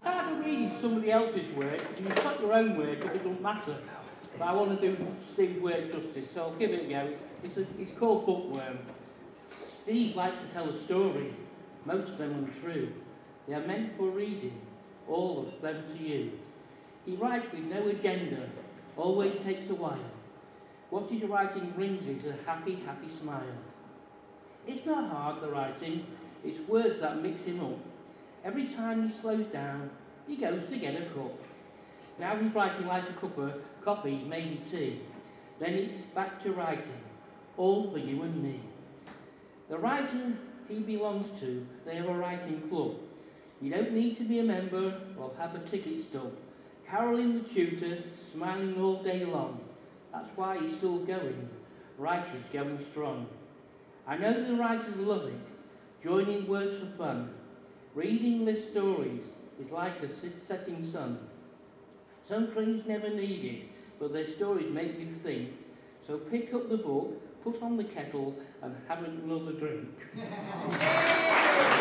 Started reading somebody else's work, you've got your own work, but it doesn't matter. But I want to do Steve's work justice, so I'll give it a go. It's, a, it's called Bookworm. Steve likes to tell a story, most of them untrue. They are meant for reading, all of them to you. He writes with no agenda, always takes a while. What he's writing brings is a happy, happy smile. It's not hard, the writing, it's words that mix him up. Every time he slows down, he goes to get a cup. Now he's writing like a cuppa, copy, maybe tea. Then it's back to writing, all for you and me. The writer he belongs to, they have a writing club. You don't need to be a member or have a ticket stub. Carolyn the tutor, smiling all day long. That's why he's still going. Writers going strong. I know the writers love it, joining words for fun. Reading their stories is like a setting sun. Some dreams never needed, but their stories make you think. So pick up the book, put on the kettle, and have another drink.